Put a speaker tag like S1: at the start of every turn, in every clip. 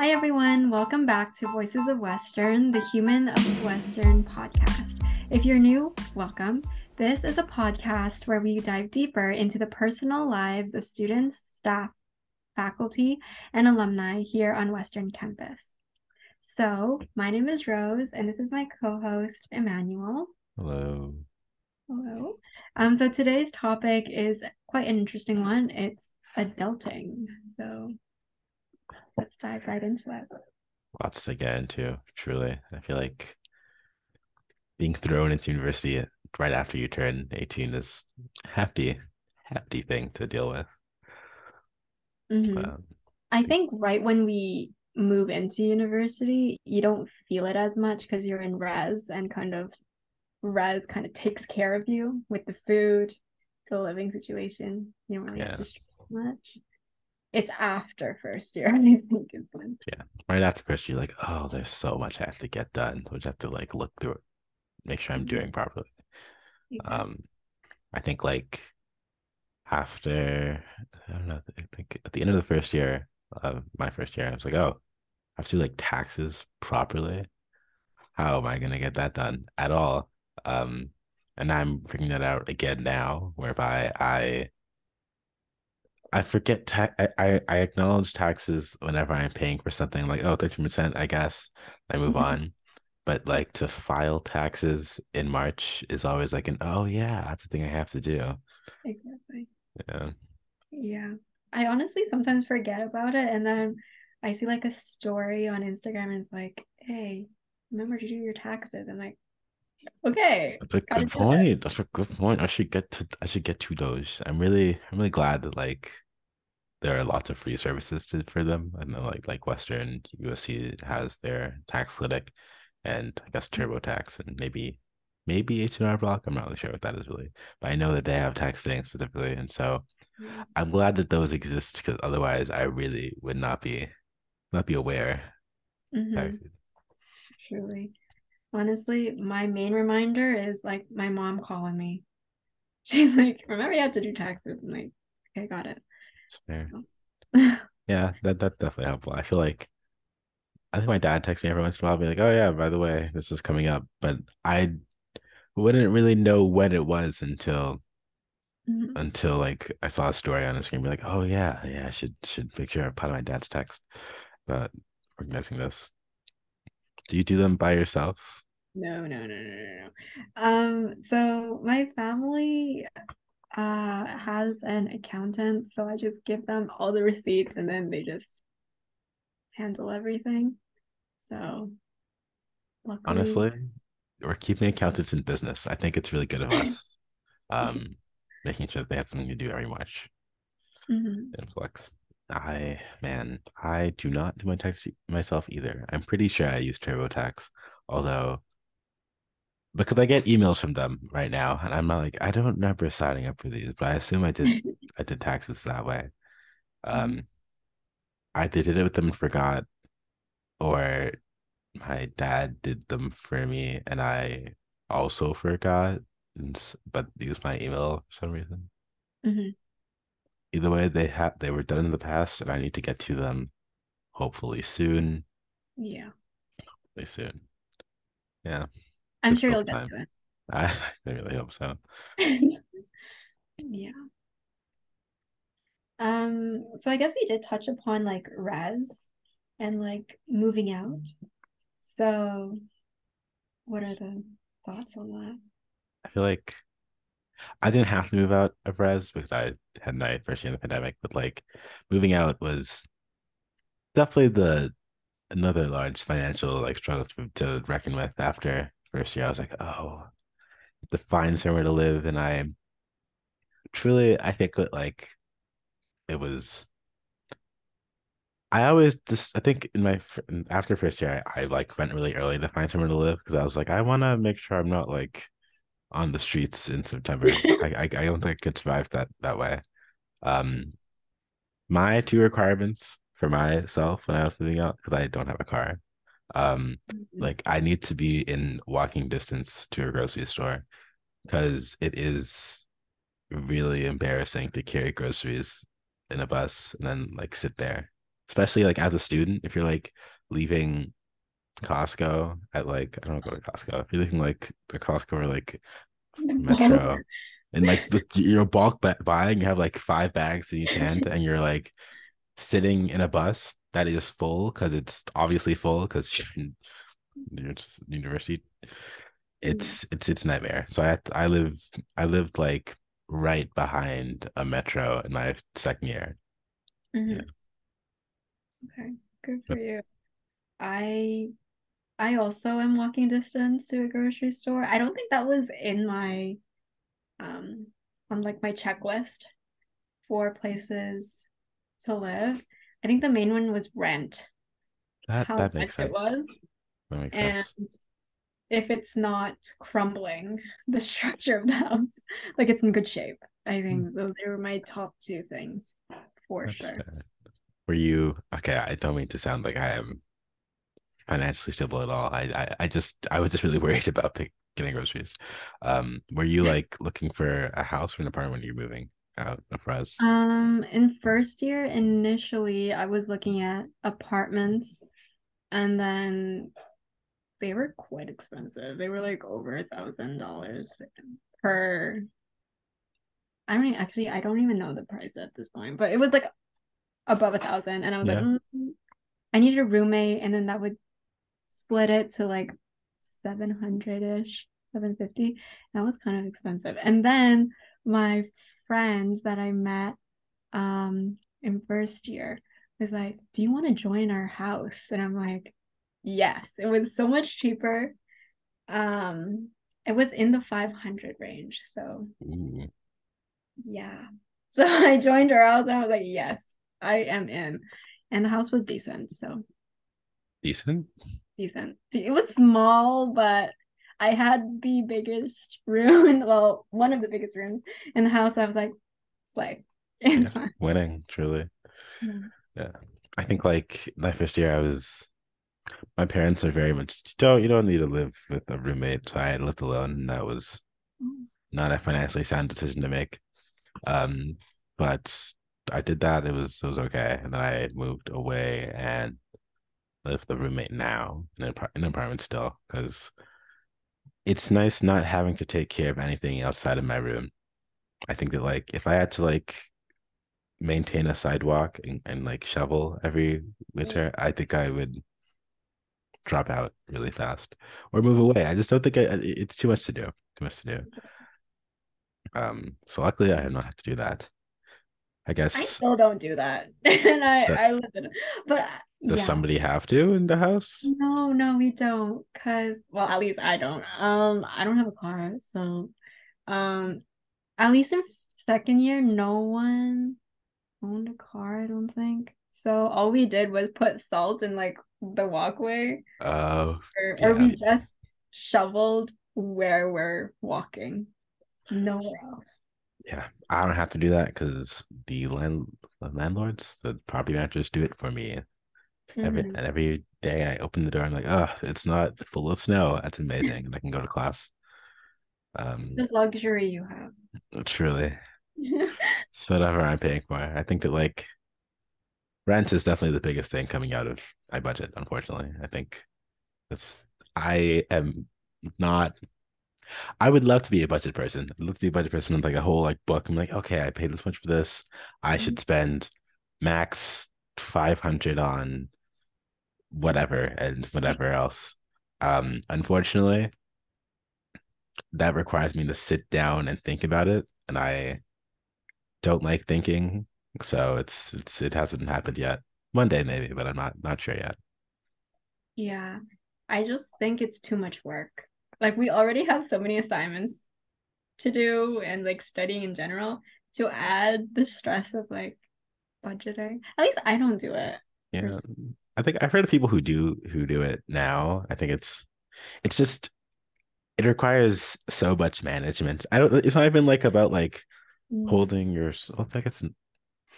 S1: Hi, everyone. Welcome back to Voices of Western, the Human of Western podcast. If you're new, welcome. This is a podcast where we dive deeper into the personal lives of students, staff, faculty, and alumni here on Western campus. So, my name is Rose, and this is my co host, Emmanuel.
S2: Hello.
S1: Hello. Um, so, today's topic is quite an interesting one. It's adulting. So, let's dive right into it.
S2: Lots to get into, truly. I feel like being thrown into university right after you turn 18 is happy, happy thing to deal with.
S1: Mm-hmm. Um, I think right when we move into university, you don't feel it as much because you're in res and kind of res kind of takes care of you with the food, the living situation. You don't really yeah. have to stress much. It's after first year, I think is when.
S2: Yeah, right after first year, like, oh, there's so much I have to get done, which I have to like look through it, make sure I'm mm-hmm. doing properly. Um, I think like after I don't know, I think at the end of the first year, of my first year, I was like, oh, I have to do like taxes properly. How am I gonna get that done at all? Um, and I'm figuring that out again now, whereby I I forget ta- I, I, I acknowledge taxes whenever I'm paying for something like oh 13%, I guess. I move mm-hmm. on but like to file taxes in March is always like an oh yeah, that's the thing I have to do.
S1: Exactly.
S2: Yeah.
S1: Yeah. I honestly sometimes forget about it and then I see like a story on Instagram and it's like, hey, remember to do your taxes. I'm like, okay.
S2: That's a good point. That's a good point. I should get to I should get to those. I'm really I'm really glad that like there are lots of free services to, for them. I know like like Western USC has their tax clinic and I guess TurboTax and maybe maybe H&R Block. I'm not really sure what that is really, but I know that they have tax things specifically, and so mm-hmm. I'm glad that those exist because otherwise I really would not be not be aware.
S1: Mm-hmm. Truly, honestly, my main reminder is like my mom calling me. She's like, "Remember, you have to do taxes." I'm like, "Okay, got it."
S2: That's fair. So. yeah, that that definitely helpful. I feel like I think my dad texts me every once in a while, be like, "Oh yeah, by the way, this is coming up," but I wouldn't really know when it was until mm-hmm. until like I saw a story on the screen, be like, "Oh yeah, yeah, I should should make sure I put my dad's text." But organizing this, do you do them by yourself?
S1: No, no, no, no, no, no. Um, so my family uh has an accountant, so I just give them all the receipts, and then they just handle everything. So,
S2: luckily... honestly, we're keeping accountants in business. I think it's really good of us, um, making sure that they have something to do every March.
S1: Mm-hmm.
S2: Influx. I man, I do not do my tax myself either. I'm pretty sure I use TurboTax, although because I get emails from them right now, and I'm not like I don't remember signing up for these, but I assume I did. I did taxes that way. Um, mm-hmm. I did it with them and forgot, or my dad did them for me and I also forgot, and, but used my email for some reason.
S1: Mm-hmm.
S2: Either way, they have they were done in the past, and I need to get to them hopefully soon.
S1: Yeah.
S2: Hopefully soon. Yeah.
S1: I'm sure you'll time. get to it.
S2: I, I really hope so.
S1: yeah. Um, so I guess we did touch upon like res and like moving out. So what are the thoughts on that?
S2: I feel like I didn't have to move out of res because I had my first year in the pandemic, but like moving out was definitely the another large financial like struggle to, to reckon with after first year. I was like, oh, to find somewhere to live, and I truly I think that like it was I always just I think in my after first year I, I like went really early to find somewhere to live because I was like I want to make sure I'm not like on the streets in September. I, I I don't think I could survive that that way. Um, my two requirements for myself when I was moving out because I don't have a car. Um, mm-hmm. like I need to be in walking distance to a grocery store because it is really embarrassing to carry groceries in a bus and then like sit there especially like as a student, if you're like leaving Costco at like I don't go to Costco. If you're looking like the Costco or like Metro, and like the, you're bulk buying, you have like five bags in each hand, and you're like sitting in a bus that is full because it's obviously full because you're just university. It's it's it's nightmare. So I I live I lived like right behind a metro in my second year.
S1: Mm-hmm. Yeah. Okay, good for you. I I also am walking distance to a grocery store. I don't think that was in my um on like my checklist for places to live. I think the main one was rent.
S2: That that makes sense. It was. That makes and sense.
S1: if it's not crumbling, the structure of the house, like it's in good shape. I think mm. those were my top two things for That's sure. Fair.
S2: Were you okay? I don't mean to sound like I am financially stable at all. I I, I just I was just really worried about pick, getting groceries. Um, were you like looking for a house or an apartment when you're moving? out of res?
S1: Um, in first year, initially, I was looking at apartments, and then they were quite expensive. They were like over a thousand dollars per. I don't even, actually. I don't even know the price at this point, but it was like above a thousand, and I was yeah. like, mm, I needed a roommate, and then that would split it to like seven hundred ish, seven fifty. That was kind of expensive, and then my friends that I met um in first year was like, Do you want to join our house? And I'm like, Yes. It was so much cheaper. Um, it was in the 500 range. So, Ooh. yeah. So I joined her house and I was like, Yes, I am in. And the house was decent. So,
S2: decent?
S1: Decent. It was small, but I had the biggest room, well, one of the biggest rooms in the house. I was like, it's like It's
S2: yeah, fine. Winning, truly. Yeah. yeah. I think like my first year, I was, my parents are very much, you don't, you don't need to live with a roommate. So I lived alone and that was mm. not a financially sound decision to make. Um, but I did that. It was, it was okay. And then I moved away and with a roommate now in an, in an apartment still because it's nice not having to take care of anything outside of my room. I think that like if I had to like maintain a sidewalk and, and like shovel every winter, I think I would drop out really fast or move away. I just don't think I, it's too much to do. Too much to do. Um. So luckily, I have not had to do that. I guess
S1: I still don't do that, and I the, I live in, but
S2: does yeah. somebody have to in the house?
S1: No, no, we don't. Cause well, at least I don't. Um, I don't have a car, so um, at least in second year, no one owned a car. I don't think. So all we did was put salt in like the walkway.
S2: Oh.
S1: or, yeah. or we just shoveled where we're walking, nowhere else.
S2: Yeah, I don't have to do that because the land the landlords, the property managers, do it for me. Mm-hmm. Every and every day I open the door, I'm like, oh, it's not full of snow. That's amazing, and I can go to class.
S1: Um, the luxury you have.
S2: Truly, it's whatever I'm paying for. I think that like rent is definitely the biggest thing coming out of my budget. Unfortunately, I think it's. I am not. I would love to be a budget person. I'd love to be a budget person with like a whole like book. I'm like, okay, I paid this much for this. I mm-hmm. should spend max 500 on whatever and whatever else. Um, unfortunately, that requires me to sit down and think about it, and I don't like thinking, so it's it's it hasn't happened yet. One day maybe, but I'm not not sure yet.
S1: Yeah, I just think it's too much work. Like we already have so many assignments to do and like studying in general to add the stress of like budgeting. At least I don't do it.
S2: Yeah. I think I've heard of people who do who do it now. I think it's it's just it requires so much management. I don't it's not even like about like mm. holding your I think it's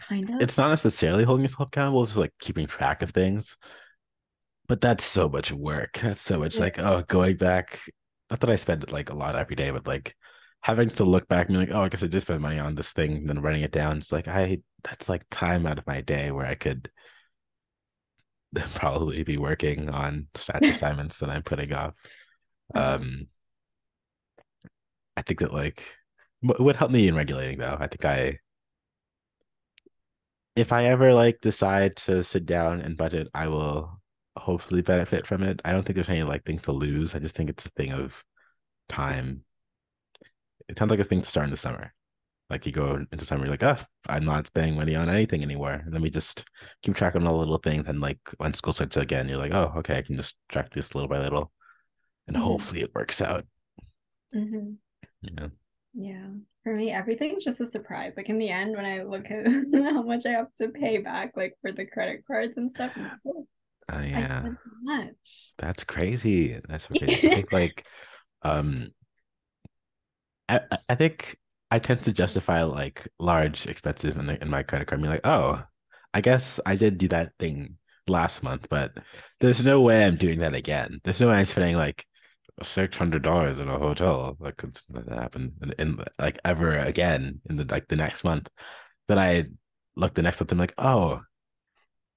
S1: kind of
S2: it's not necessarily holding yourself accountable, it's just like keeping track of things. But that's so much work. That's so much yeah. like oh going back. Not that I spend like a lot every day, but like having to look back and be like, oh, I guess I did spend money on this thing, and then writing it down. It's like I that's like time out of my day where I could probably be working on stats assignments that I'm putting off.
S1: Uh-huh.
S2: Um, I think that like it would help me in regulating though. I think I if I ever like decide to sit down and budget, I will hopefully benefit from it. I don't think there's any like thing to lose. I just think it's a thing of time. It sounds like a thing to start in the summer. Like you go into summer, you're like, oh, I'm not spending money on anything anymore. And then we just keep track on all the little things. And like when school starts again, you're like, oh, okay, I can just track this little by little. And
S1: Mhm.
S2: hopefully it works out.
S1: Mhm.
S2: Yeah.
S1: Yeah. For me, everything's just a surprise. Like in the end, when I look at how much I have to pay back, like for the credit cards and stuff, oh,
S2: Uh, yeah.
S1: much.
S2: That's crazy. That's so crazy. I think like um I- I think I tend to justify like large expenses in, the, in my credit card. Being like, oh, I guess I did do that thing last month, but there's no way I'm doing that again. There's no way I'm spending like six hundred dollars in a hotel. Like could that happen in, in like ever again in the like the next month. Then I look the next month and I'm like, oh,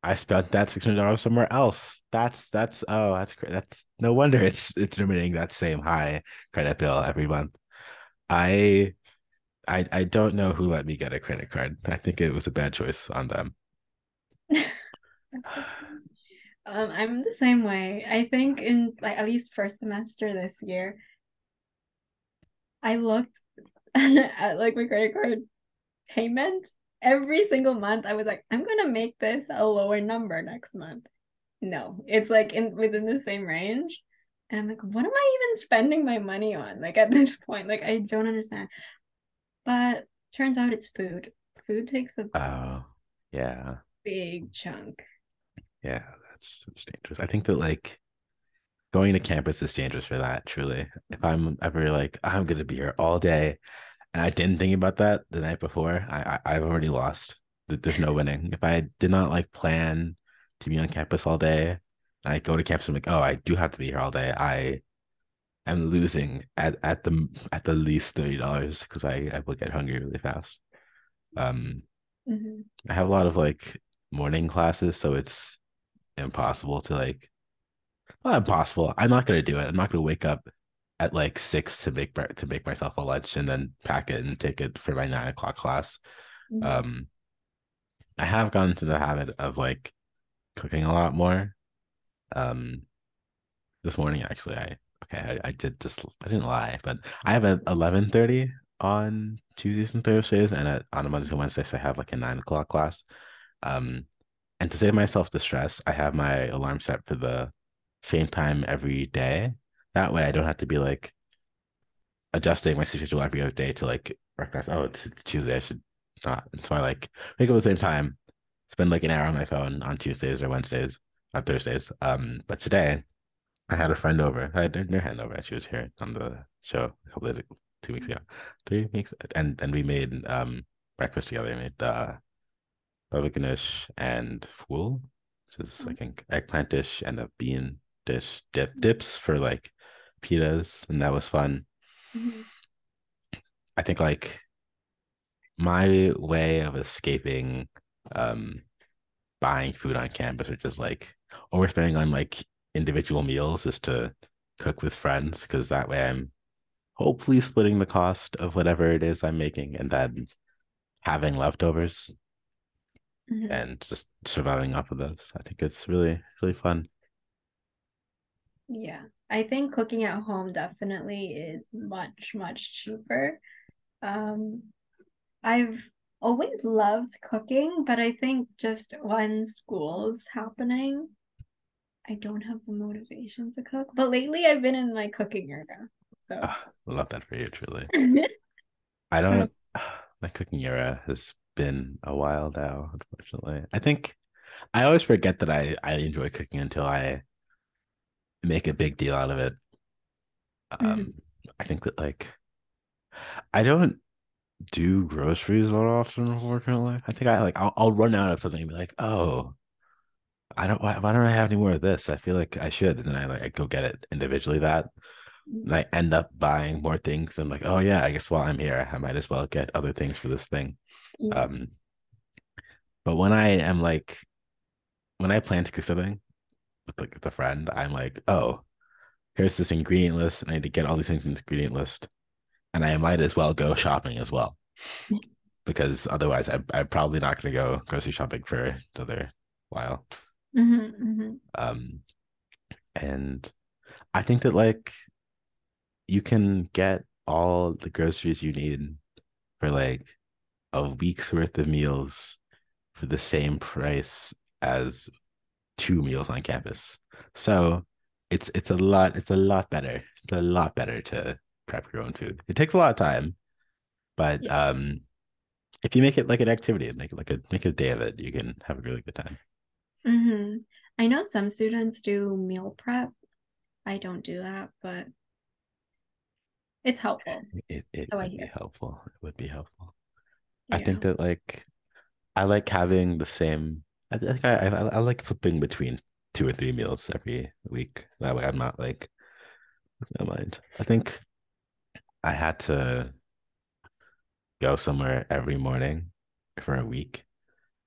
S2: I spent that six hundred dollars somewhere else. That's that's oh that's that's no wonder it's it's remaining that same high credit bill every month. I I I don't know who let me get a credit card. I think it was a bad choice on them.
S1: Um, I'm the same way. I think in like at least first semester this year, I looked at like my credit card payment every single month. I was like, I'm gonna make this a lower number next month. No, it's like in within the same range. And I'm like, what am I even spending my money on? Like at this point, like I don't understand. But turns out it's food. Food takes a
S2: Oh, yeah.
S1: big chunk.
S2: Yeah, that's it's dangerous. I think that like going to campus is dangerous for that, truly. If I'm ever like, I'm gonna be here all day and I didn't think about that the night before, I, I I've already lost. Th- There's no winning. If I did not like plan to be on campus all day, I go to campus, I'm like, oh, I do have to be here all day. I am losing at, at the at the least thirty dollars because I, I will get hungry really fast. Um,
S1: Mhm.
S2: I have a lot of like morning classes, so it's impossible to like not impossible. I'm not gonna do it. I'm not gonna wake up at like six to make to make myself a lunch and then pack it and take it for my nine o'clock class.
S1: Mhm.
S2: Um, I have gotten into the habit of like cooking a lot more. Um, this morning actually, I okay, I, I did just I didn't lie, but I have at eleven thirty on Tuesdays and Thursdays, and at, on Mondays and Wednesdays I have like a nine o'clock class. Um, and to save myself the stress, I have my alarm set for the same time every day. That way, I don't have to be like adjusting my schedule every other day to like recognize, oh, it's, it's Tuesday, I should not. And so I like wake up at the same time, spend like an hour on my phone on Tuesdays or Wednesdays, or Thursdays. Um, but today I had a friend over. I had no hand over. She was here on the show a couple days, ago, two weeks ago, three weeks, and and we made um breakfast together. We made uh baba ganoush and ful, which is I think eggplant dish and a bean dish dip dips for like pitas, and that was fun.
S1: Mhm.
S2: I think like my way of escaping um buying food on campus or just like overspending on like individual meals is to cook with friends because that way I'm hopefully splitting the cost of whatever it is I'm making and then having leftovers
S1: Mhm.
S2: and just surviving off of those. I think it's really, really fun.
S1: Yeah, I think cooking at home definitely is much, much cheaper. Um, I've always loved cooking, but I think just when school's happening, I don't have the motivation to cook. But lately I've been in my cooking era. So
S2: I love that for you, truly. I don't, my cooking era has been a while now, unfortunately. I think I always forget that I, I enjoy cooking until I make a big deal out of it. Um, I think that like I don't do groceries that often, unfortunately. I think I like I'll, I'll run out of something and be like, oh, I don't why, why don't I have any more of this? I feel like I should, and then I like I go get it individually. That and I end up buying more things. I'm like, oh yeah, I guess while I'm here, I might as well get other things for this thing.
S1: Yeah.
S2: Um, but when I am like when I plan to cook something with like with a friend, I'm like, oh, here's this ingredient list, and I need to get all these things in this ingredient list, and I might as well go shopping as well, because otherwise, I, I'm probably not going to go grocery shopping for another while.
S1: Mm-hmm, mm-hmm.
S2: Um, and I think that like you can get all the groceries you need for like a week's worth of meals for the same price as two meals on campus. So it's it's a lot it's a lot better. It's a lot better to prep your own food. It takes a lot of time, but
S1: Yeah.
S2: um if you make it like an activity, make it like a make it a day of it, you can have a really good time.
S1: Mm-hmm. I know some students do meal prep. I don't do that, but it's helpful.
S2: It it
S1: So
S2: would be helpful. It would be helpful. I think that like I like having the same. I think I, I I like flipping between two or three meals every week. That way, I'm not like no mind. I think I had to go somewhere every morning for a week,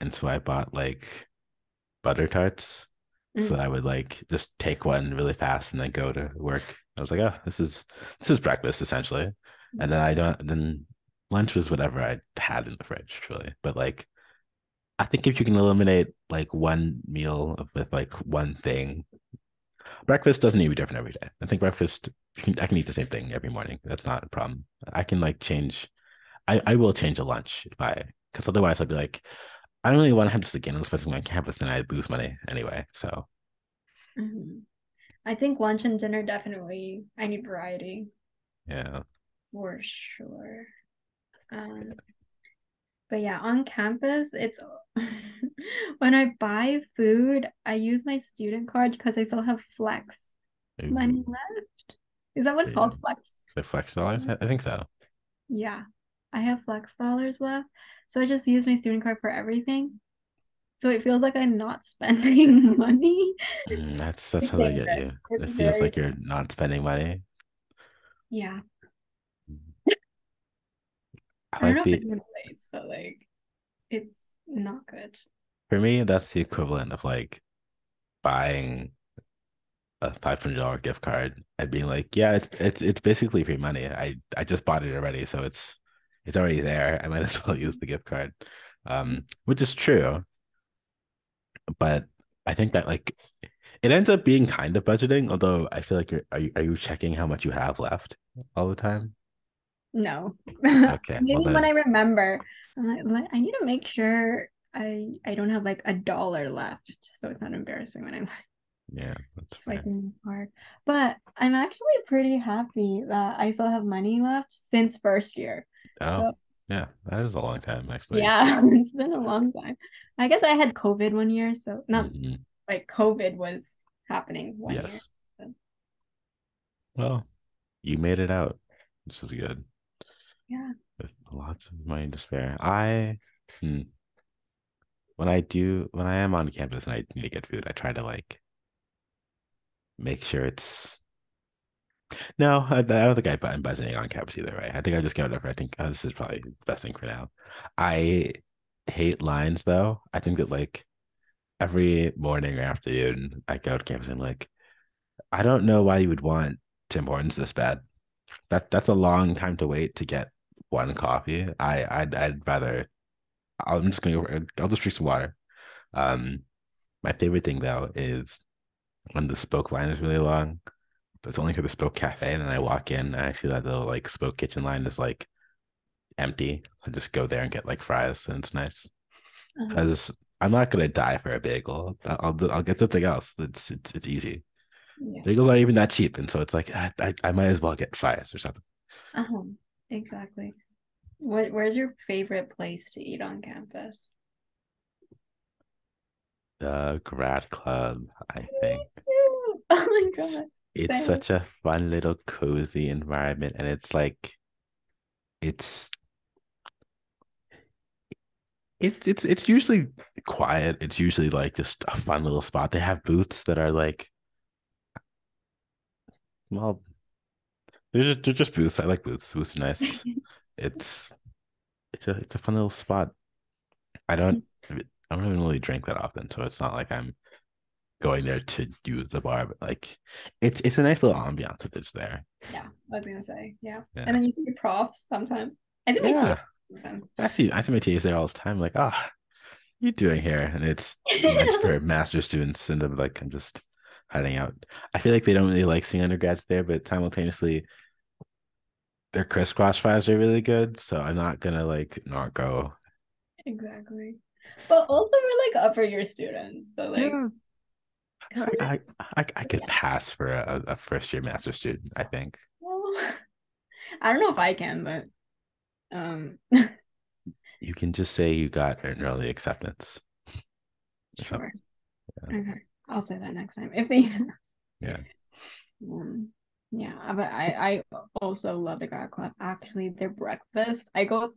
S2: and so I bought like butter tarts so
S1: Mm.
S2: that I would like just take one really fast and then go to work. I was like, oh, this is this is breakfast essentially, and then I don't then lunch was whatever I had in the fridge, really. But like I think if you can eliminate like one meal with like one thing, breakfast doesn't need to be different every day. I think breakfast, I can eat the same thing every morning. That's not a problem. I can like change. I I will change a lunch if I because otherwise I'd be like, I don't really want to have this again, especially on campus, and I lose money anyway. So
S1: Mhm. I think lunch and dinner definitely I need variety
S2: yeah,
S1: for sure. Um, but yeah, on campus, it's when I buy food, I use my student card because I still have flex money left. Is that what it's called? Flex?
S2: the flex dollars. I think so.
S1: Yeah, I have flex dollars left. So I just use my student card for everything. So it feels like I'm not spending money.
S2: Mm, that's that's how they get you. It feels
S1: very
S2: like you're not spending money.
S1: yeah.
S2: I
S1: I don't know
S2: like
S1: if
S2: the
S1: relates, but like it's not good.
S2: for me, that's the equivalent of like buying a five hundred dollar gift card and being like, yeah, it's it's it's basically free money. I I just bought it already, so it's it's already there. I might as well use the gift card, um, which is true. But I think that like it ends up being kind of budgeting. Although I feel like you're are you are you checking how much you have left all the time?
S1: No.
S2: Okay,
S1: Maybe
S2: well
S1: when I remember, I'm like, I need to make sure I I don't have like a dollar left, so it's not embarrassing when I'm
S2: yeah, that's
S1: the card. But I'm actually pretty happy that I still have money left since first year.
S2: Oh,
S1: So
S2: yeah, that is a long time actually.
S1: yeah, it's been a long time. I guess I had COVID one year, so not
S2: Mhm,
S1: like COVID was happening one year.
S2: Yes.
S1: so.
S2: Well, you made it out, which is good.
S1: Yeah.
S2: with lots of money to spare. I, hmm, when I do, when I am on campus and I need to get food, I try to like make sure it's. No, I, I don't think I, I'm budgeting on campus either, right? I think I just get whatever. I think oh, this is probably the best thing for now. I hate lines though. I think that like every morning or afternoon, I go to campus and I'm like, I don't know why you would want Tim Hortons this bad. That that's a long time to wait to get one coffee. I I'd I'd rather I'm just gonna go, I'll just drink some water. Um, my favorite thing though is when the spoke line is really long, but it's only for the spoke cafe, and then I walk in and I see that the like spoke kitchen line is like empty. I just go there and get like fries, and it's nice
S1: Uh-huh.
S2: because I'm not gonna die for a bagel. I'll I'll, I'll get something else. It's it's it's easy.
S1: Yeah.
S2: Bagels aren't even that cheap, and so it's like I I, I might as well get fries or something.
S1: Uh-huh. Exactly. What where's your favorite place to eat on campus?
S2: The grad club, I think.
S1: Oh my god.
S2: It's
S1: Same.
S2: such a fun little cozy environment, and it's like it's it's it's it's usually quiet. It's usually like just a fun little spot. They have booths that are like well, they're just, they're just booths. I like booths. Booths are nice. It's it's a it's a fun little spot. I don't mm. I don't even really drink that often, so it's not like I'm going there to do the bar, but like it's it's a nice little ambiance if it's there.
S1: Yeah, I was gonna say, yeah.
S2: Yeah.
S1: And then you see your profs sometimes. I think
S2: Yeah.
S1: sometimes.
S2: I see I see my TAs there all the time, like, ah, you doing here? And it's meant for master students, and I'm like, I'm just hiding out. I feel like they don't really like seeing undergrads there, but simultaneously their crisscross fries are really good. So I'm not gonna like not go.
S1: Exactly. But also we're like upper year students. So like
S2: Yeah. I, I I could pass for a, a first year master student, I think.
S1: well, I don't know if I can, but um
S2: You can just say you got an early acceptance. Or something.
S1: sure. Okay. I'll say that next time. If they
S2: Yeah.
S1: um, yeah, but I I also love the grad club. Actually, their breakfast. I go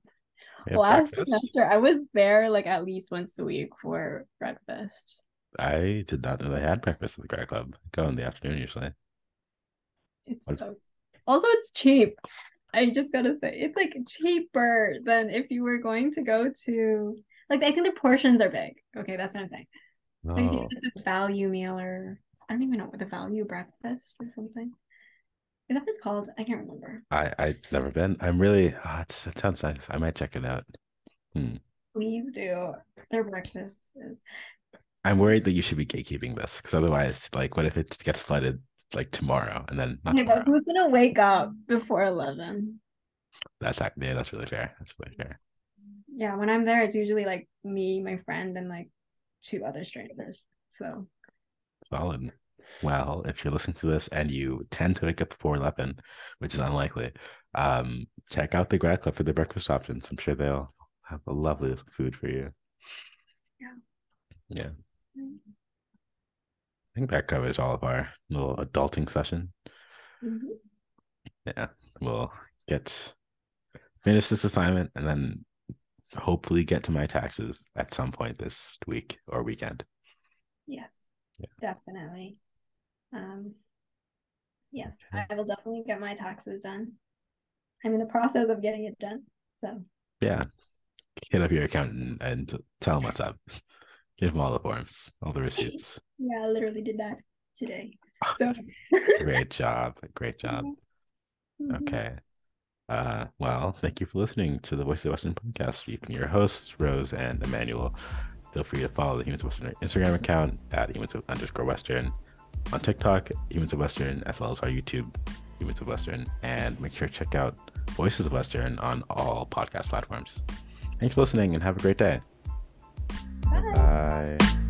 S1: last
S2: breakfast.
S1: semester. I was there like at least once a week for breakfast.
S2: I did not know they had breakfast at the grad club. Go in the afternoon usually.
S1: It's
S2: What-
S1: so also it's cheap. I just gotta say it's like cheaper than if you were going to go to like I think the portions are big. Okay, that's what I'm saying. I think
S2: Oh,
S1: it's a value meal or I don't even know what the value breakfast or something. Is that what it's called? I can't remember.
S2: I I've never been. I'm really. Oh, it's, it sounds nice. I might check it out. Hmm.
S1: Please do. Their breakfast is
S2: I'm worried that you should be gatekeeping this because otherwise, like, what if it gets flooded like tomorrow and then not
S1: but
S2: tomorrow?
S1: who's gonna wake up before eleven?
S2: That's yeah, that's really fair. That's really fair.
S1: Yeah, when I'm there, it's usually like me, my friend, and like two other strangers. So
S2: Solid. Well, if you're listening to this and you tend to wake up before 11, which is unlikely, um, check out the grad club for the breakfast options. I'm sure they'll have a lovely food for you.
S1: Yeah.
S2: Yeah. I think that covers all of our little adulting session.
S1: mhm.
S2: Yeah. We'll get finish this assignment and then hopefully get to my taxes at some point this week or weekend.
S1: yes,
S2: Yeah.
S1: definitely. Um, yes,
S2: Okay.
S1: I will definitely get my taxes done. I'm in the process of getting it done. So
S2: Yeah. Hit up your accountant and tell him what's up. Give him all the forms, all the receipts.
S1: yeah, I literally did that today. So
S2: Great job. Great job.
S1: Mhm.
S2: Okay. Uh, well, thank you for listening to the Voice of the Western podcast. You've been your hosts, Rose and Emmanuel. Feel free to follow the Humans of Western Instagram account at humans of underscore Western, on TikTok, Humans of Western, as well as our YouTube, Humans of Western, and make sure to check out Voices of Western on all podcast platforms. Thanks for listening and have a great day.
S1: Bye.
S2: Bye.